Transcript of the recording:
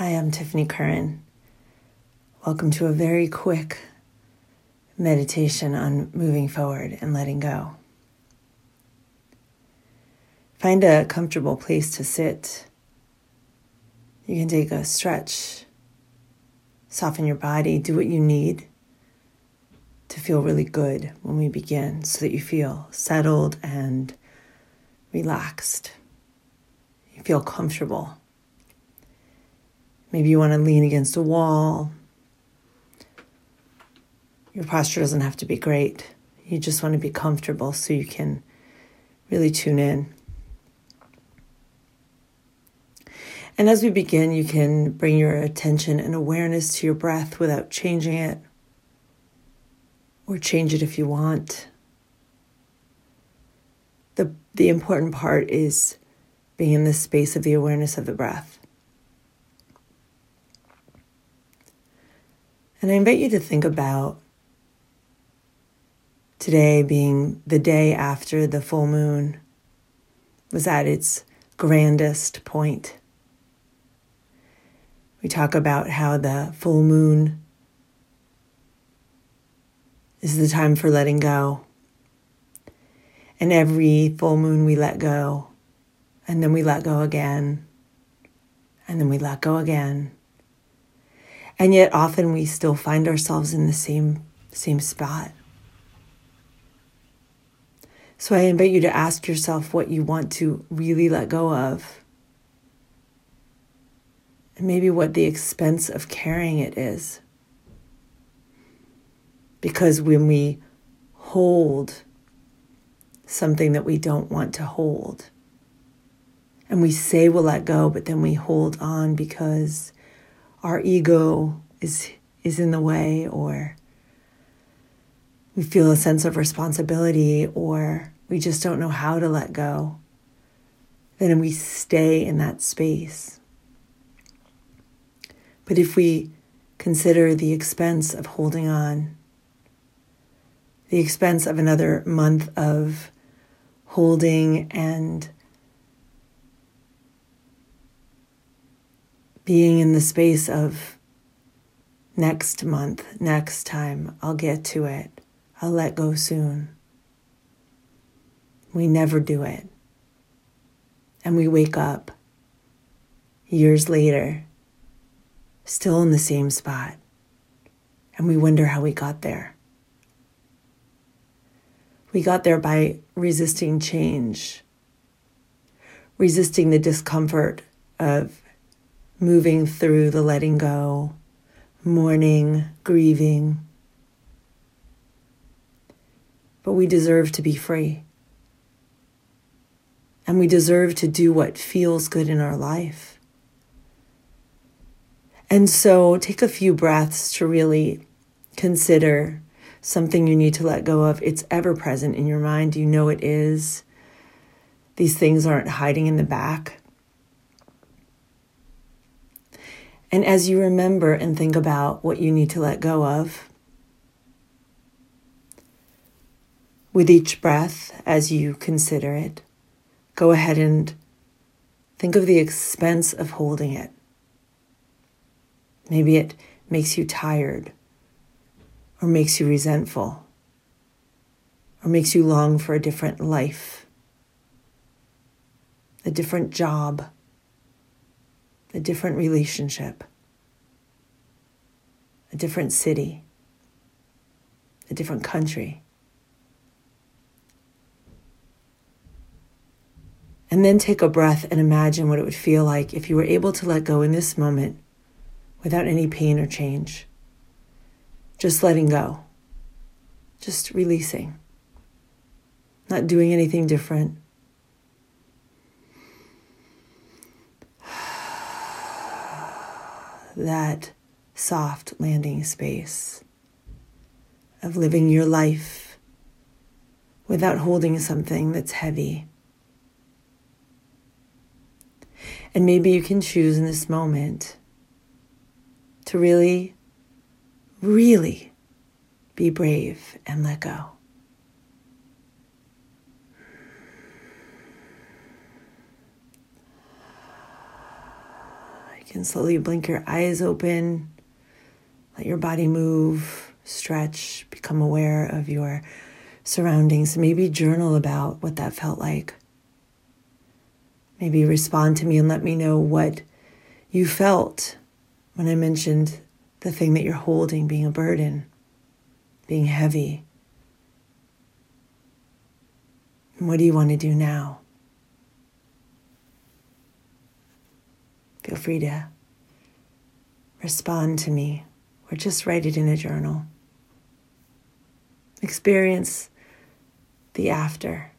Hi, I'm Tiffany Curran. Welcome to a very quick meditation on moving forward and letting go. Find a comfortable place to sit. You can take a stretch, soften your body, do what you need to feel really good when we begin so that you feel settled and relaxed. You feel comfortable. Maybe you want to lean against a wall. Your posture doesn't have to be great. You just want to be comfortable so you can really tune in. And as we begin, you can bring your attention and awareness to your breath without changing it, or change it if you want. The, the important part is being in the space of the awareness of the breath. And I invite you to think about today being the day after the full moon was at its grandest point. We talk about how the full moon is the time for letting go. And every full moon we let go, and then we let go again, and then we let go again. And yet often we still find ourselves in the same same spot. So I invite you to ask yourself what you want to really let go of. And maybe what the expense of carrying it is. Because when we hold something that we don't want to hold, and we say we'll let go, but then we hold on because our ego is is in the way or we feel a sense of responsibility or we just don't know how to let go then we stay in that space. But if we consider the expense of holding on the expense of another month of holding and being in the space of next month, next time, I'll get to it. I'll let go soon. We never do it. And we wake up years later, still in the same spot. And we wonder how we got there. We got there by resisting change, resisting the discomfort of moving through the letting go, mourning, grieving. But we deserve to be free. And we deserve to do what feels good in our life. And so take a few breaths to really consider something you need to let go of. It's ever present in your mind. You know it is. These things aren't hiding in the back. And as you remember and think about what you need to let go of, with each breath, as you consider it, go ahead and think of the expense of holding it. Maybe it makes you tired, or makes you resentful, or makes you long for a different life, a different job a different relationship, a different city, a different country. And then take a breath and imagine what it would feel like if you were able to let go in this moment without any pain or change. Just letting go, just releasing, not doing anything different, that soft landing space of living your life without holding something that's heavy. And maybe you can choose in this moment to really, really be brave and let go. You can slowly blink your eyes open, let your body move, stretch, become aware of your surroundings. Maybe journal about what that felt like. Maybe respond to me and let me know what you felt when I mentioned the thing that you're holding being a burden, being heavy. And what do you want to do now? Feel free to respond to me or just write it in a journal. Experience the after.